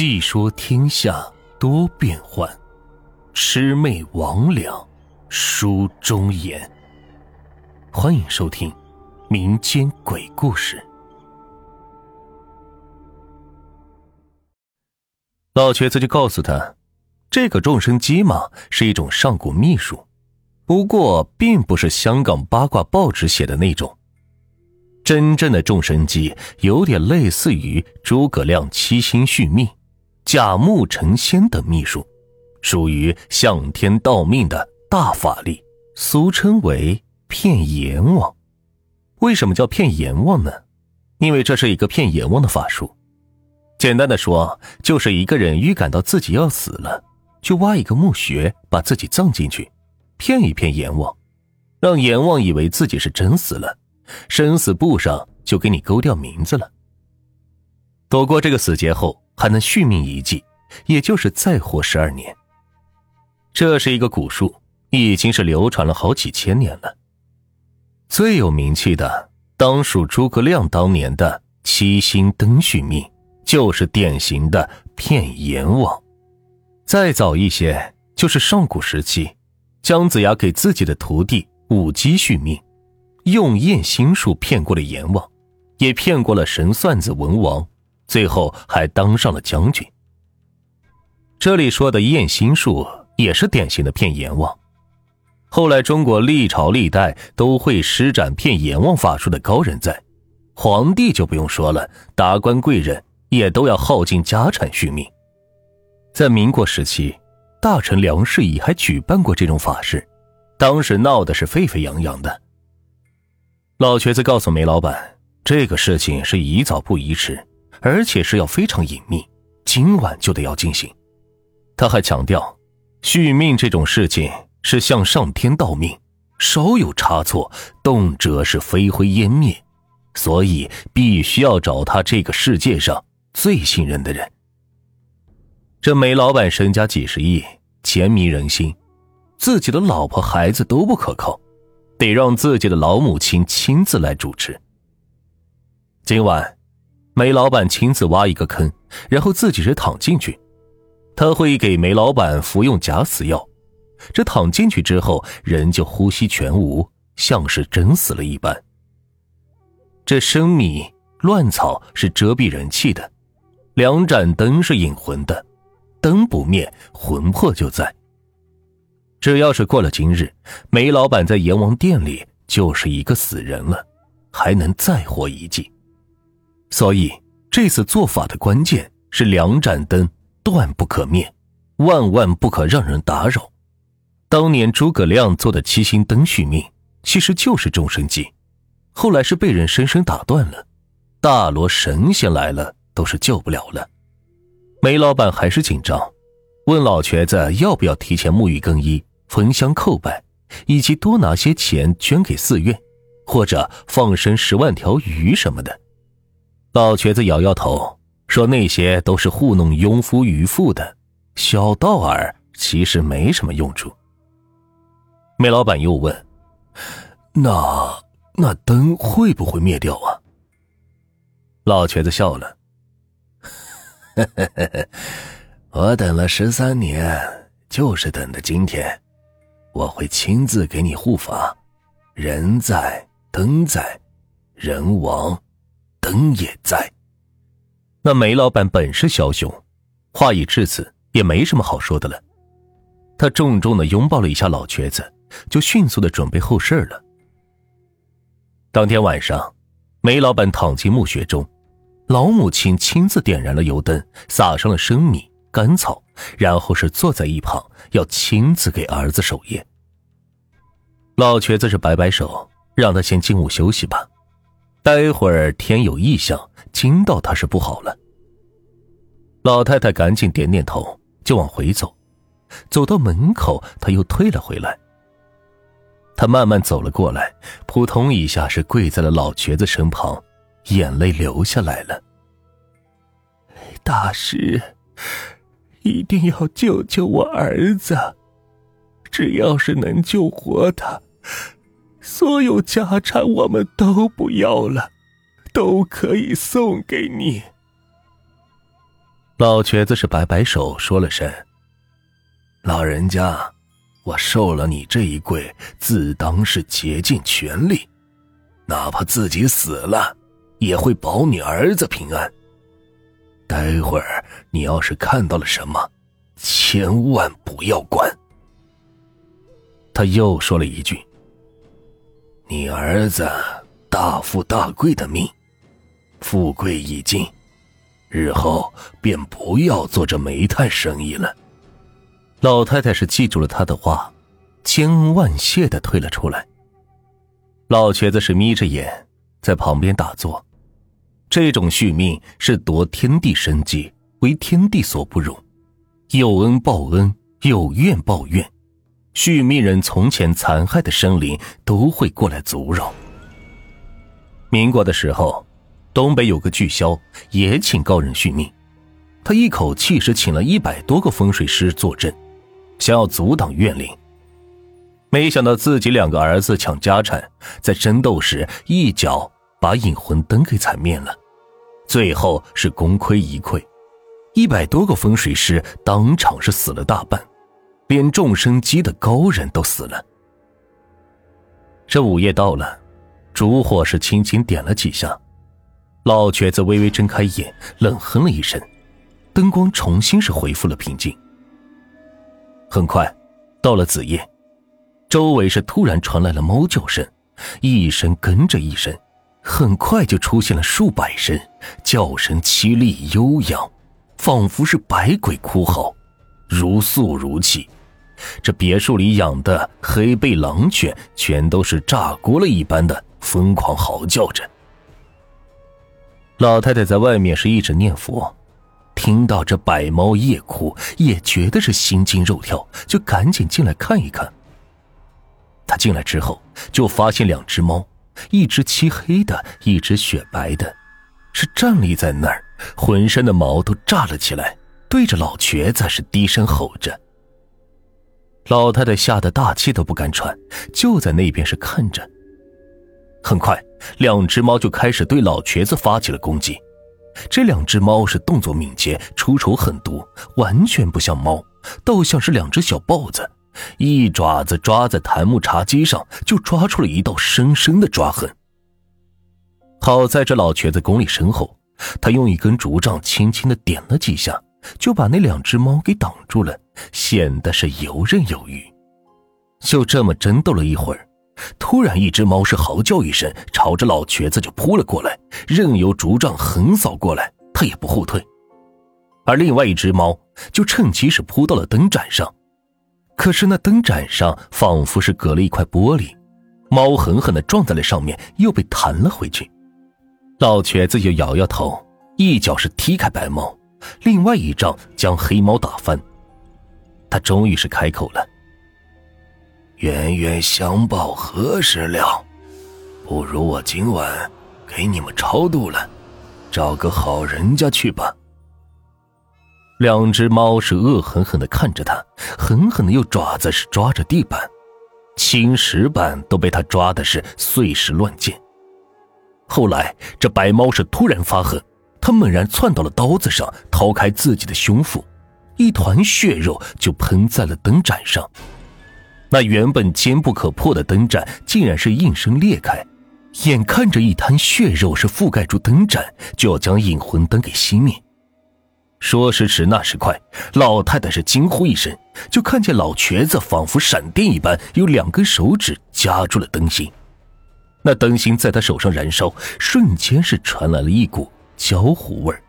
细说天下多变幻，魑魅魍魉书中言。欢迎收听民间鬼故事。老瘸子就告诉他，这个众生机嘛是一种上古秘术，不过并不是香港八卦报纸写的那种。真正的众生机有点类似于诸葛亮七星续命、假木成仙的秘术，属于向天道命的大法力，俗称为骗阎王。为什么叫骗阎王呢？因为这是一个骗阎王的法术。简单的说，就是一个人预感到自己要死了，就挖一个墓穴，把自己葬进去，骗一骗阎王，让阎王以为自己是真死了。生死簿上就给你勾掉名字了。躲过这个死劫后，还能续命一季，也就是再活十二年。这是一个古术，已经是流传了好几千年了。最有名气的，当属诸葛亮当年的七星灯续命，就是典型的骗阎王。再早一些，就是上古时期，姜子牙给自己的徒弟武姬续命。用验心术骗过了阎王，也骗过了神算子文王，最后还当上了将军。这里说的验心术也是典型的骗阎王。后来中国历朝历代都会施展骗阎王法术的高人在，皇帝就不用说了，达官贵人也都要耗尽家产续命。在民国时期，大臣梁士仪还举办过这种法事，当时闹得是沸沸扬扬的。老瘸子告诉梅老板，这个事情是宜早不宜迟，而且是要非常隐秘，今晚就得要进行。他还强调，续命这种事情是向上天道命，稍有差错，动辄是飞灰烟灭，所以必须要找他这个世界上最信任的人。这梅老板身家几十亿，钱迷人心，自己的老婆孩子都不可靠。得让自己的老母亲亲自来主持。今晚，梅老板亲自挖一个坑，然后自己是躺进去。他会给梅老板服用假死药，这躺进去之后，人就呼吸全无，像是真死了一般。这生米乱草是遮蔽人气的，两盏灯是引魂的，灯不灭，魂魄就在。只要是过了今日，梅老板在阎王殿里就是一个死人了，还能再活一季。所以这次做法的关键是两盏灯断不可灭，万万不可让人打扰。当年诸葛亮做的七星灯续命，其实就是众生计，后来是被人生生打断了，大罗神仙来了都是救不了了。梅老板还是紧张，问老瘸子要不要提前沐浴更衣。焚香叩拜，以及多拿些钱捐给寺院，或者放生十万条鱼什么的。老瘸子摇摇头，说那些都是糊弄庸夫愚妇的小道儿，其实没什么用处。梅老板又问：“那那灯会不会灭掉啊？”老瘸子笑了：“ 我等了十三年，就是等的今天。”我会亲自给你护法，人在灯在，人亡灯也在。那梅老板本是枭雄，话已至此，也没什么好说的了。他重重的拥抱了一下老瘸子，就迅速的准备后事了。当天晚上，梅老板躺进墓穴中，老母亲亲自点燃了油灯，撒上了生米、干草，然后是坐在。一旁，要亲自给儿子守夜。老瘸子是摆摆手，让他先进屋休息吧，待会儿天有异象，惊到他是不好了。老太太赶紧点点头，就往回走。走到门口，他又退了回来。他慢慢走了过来，扑通一下是跪在了老瘸子身旁，眼泪流下来了。大师，一定要救救我儿子，只要是能救活他。所有家产我们都不要了，都可以送给你。老瘸子是摆摆手，说了声：“老人家，我受了你这一跪，自当是竭尽全力，哪怕自己死了，也会保你儿子平安。待会儿你要是看到了什么，千万不要管。”他又说了一句：“你儿子大富大贵的命，富贵已尽，日后便不要做这煤炭生意了。”老太太是记住了他的话，千恩万谢的退了出来。老瘸子是眯着眼在旁边打坐，这种续命是夺天地生机，为天地所不容，有恩报恩，有怨报怨。续命人从前残害的生灵都会过来阻扰。民国的时候，东北有个巨枭也请高人续命，他一口气是请了一百多个风水师坐镇，想要阻挡怨灵。没想到自己两个儿子抢家产，在争斗时一脚把引魂灯给踩灭了，最后是功亏一篑，一百多个风水师当场是死了大半。连众生机的高人都死了。这午夜到了，烛火是轻轻点了几下，老瘸子微微睁开眼，冷哼了一声，灯光重新是恢复了平静。很快，到了子夜，周围是突然传来了猫叫声，一声跟着一声，很快就出现了数百声叫声，凄厉悠扬，仿佛是百鬼哭嚎，如诉如泣。这别墅里养的黑背狼犬全都是炸锅了一般的疯狂嚎叫着。老太太在外面是一直念佛，听到这百猫夜哭，也觉得是心惊肉跳，就赶紧进来看一看。她进来之后，就发现两只猫，一只漆黑的，一只雪白的，是站立在那儿，浑身的毛都炸了起来，对着老瘸子是低声吼着。老太太吓得大气都不敢喘，就在那边是看着。很快，两只猫就开始对老瘸子发起了攻击。这两只猫是动作敏捷，出手狠毒，完全不像猫，倒像是两只小豹子，一爪子抓在檀木茶几上，就抓出了一道深深的抓痕。好在这老瘸子功力深厚，他用一根竹杖轻轻的点了几下。就把那两只猫给挡住了，显得是游刃有余。就这么争斗了一会儿，突然一只猫是嚎叫一声，朝着老瘸子就扑了过来，任由竹杖横扫过来，他也不后退。而另外一只猫就趁机是扑到了灯盏上，可是那灯盏上仿佛是隔了一块玻璃，猫狠狠的撞在了上面，又被弹了回去。老瘸子又摇摇头，一脚是踢开白猫。另外一仗将黑猫打翻，他终于是开口了：“冤冤相报何时了？不如我今晚给你们超度了，找个好人家去吧。”两只猫是恶狠狠的看着他，狠狠的用爪子是抓着地板，青石板都被他抓的是碎石乱溅。后来这白猫是突然发狠。他猛然窜到了刀子上，掏开自己的胸腹，一团血肉就喷在了灯盏上。那原本坚不可破的灯盏，竟然是应声裂开，眼看着一滩血肉是覆盖住灯盏，就要将引魂灯给熄灭。说时迟，那时快，老太太是惊呼一声，就看见老瘸子仿佛闪电一般，有两根手指夹住了灯芯。那灯芯在他手上燃烧，瞬间是传来了一股。焦糊味儿。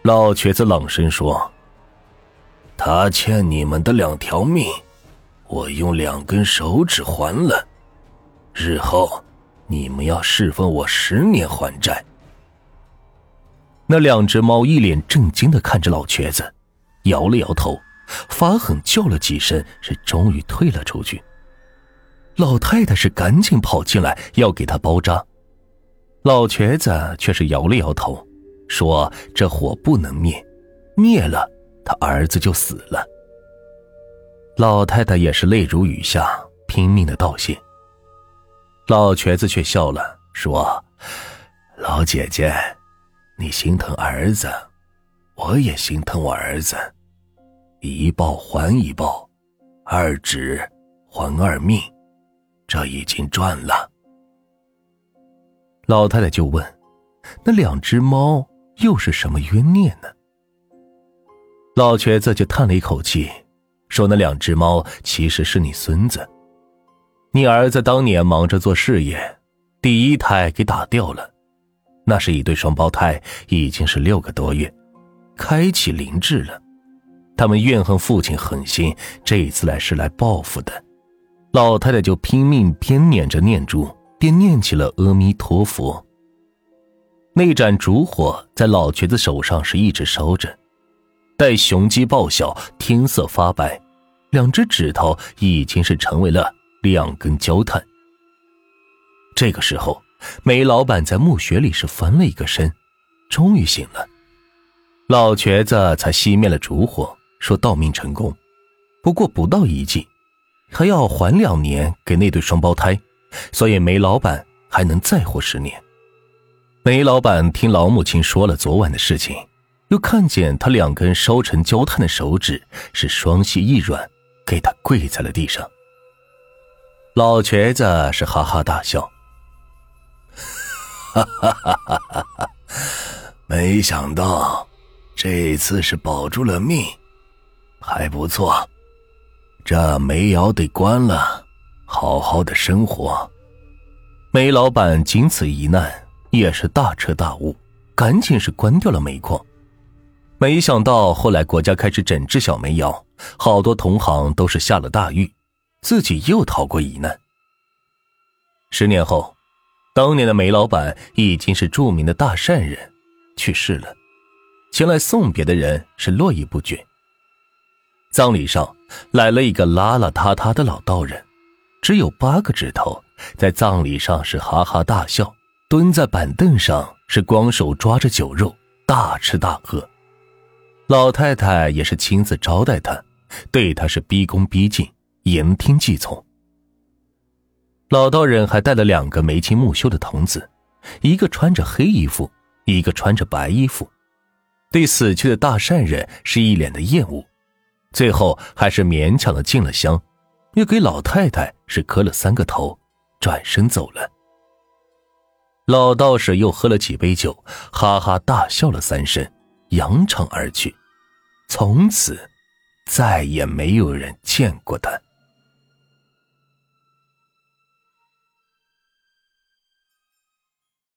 老瘸子朗声说：“他欠你们的两条命，我用两根手指还了。日后你们要侍奉我十年还债。”那两只猫一脸震惊的看着老瘸子，摇了摇头，发狠叫了几声，是终于退了出去。老太太是赶紧跑进来要给他包扎。老瘸子却是摇了摇头，说：“这火不能灭，灭了他儿子就死了。”老太太也是泪如雨下，拼命的道谢。老瘸子却笑了，说：“老姐姐，你心疼儿子，我也心疼我儿子，一报还一报，二指还二命，这已经赚了。老太太就问：“那两只猫又是什么冤孽呢？”老瘸子就叹了一口气，说：“那两只猫其实是你孙子，你儿子当年忙着做事业，第一胎给打掉了，那是一对双胞胎，已经是六个多月，开启灵智了。他们怨恨父亲狠心，这一次来是来报复的。”老太太就拼命边念着念珠。便念起了阿弥陀佛。那盏烛火在老瘸子手上是一直烧着，待雄鸡报晓，天色发白，两只指头已经是成为了两根焦炭。这个时候，梅老板在墓穴里是翻了一个身，终于醒了。老瘸子才熄灭了烛火，说道：“命成功，不过不到一季，还要还两年给那对双胞胎。”所以梅老板还能再活十年。梅老板听老母亲说了昨晚的事情，又看见他两根烧成焦炭的手指，是双膝一软，给他跪在了地上。老瘸子是哈哈大笑，哈哈哈哈哈哈！没想到这次是保住了命，还不错。这煤窑得关了。好好的生活，煤老板仅此一难，也是大彻大悟，赶紧是关掉了煤矿。没想到后来国家开始整治小煤窑，好多同行都是下了大狱，自己又逃过一难。十年后，当年的煤老板已经是著名的大善人，去世了，前来送别的人是络绎不绝。葬礼上来了一个邋邋遢遢的老道人。只有八个指头，在葬礼上是哈哈大笑，蹲在板凳上是光手抓着酒肉大吃大喝。老太太也是亲自招待他，对他是毕恭毕敬，言听计从。老道人还带了两个眉清目秀的童子，一个穿着黑衣服，一个穿着白衣服，对死去的大善人是一脸的厌恶，最后还是勉强的进了香。又给老太太是磕了三个头，转身走了。老道士又喝了几杯酒，哈哈大笑了三声，扬长而去。从此，再也没有人见过他。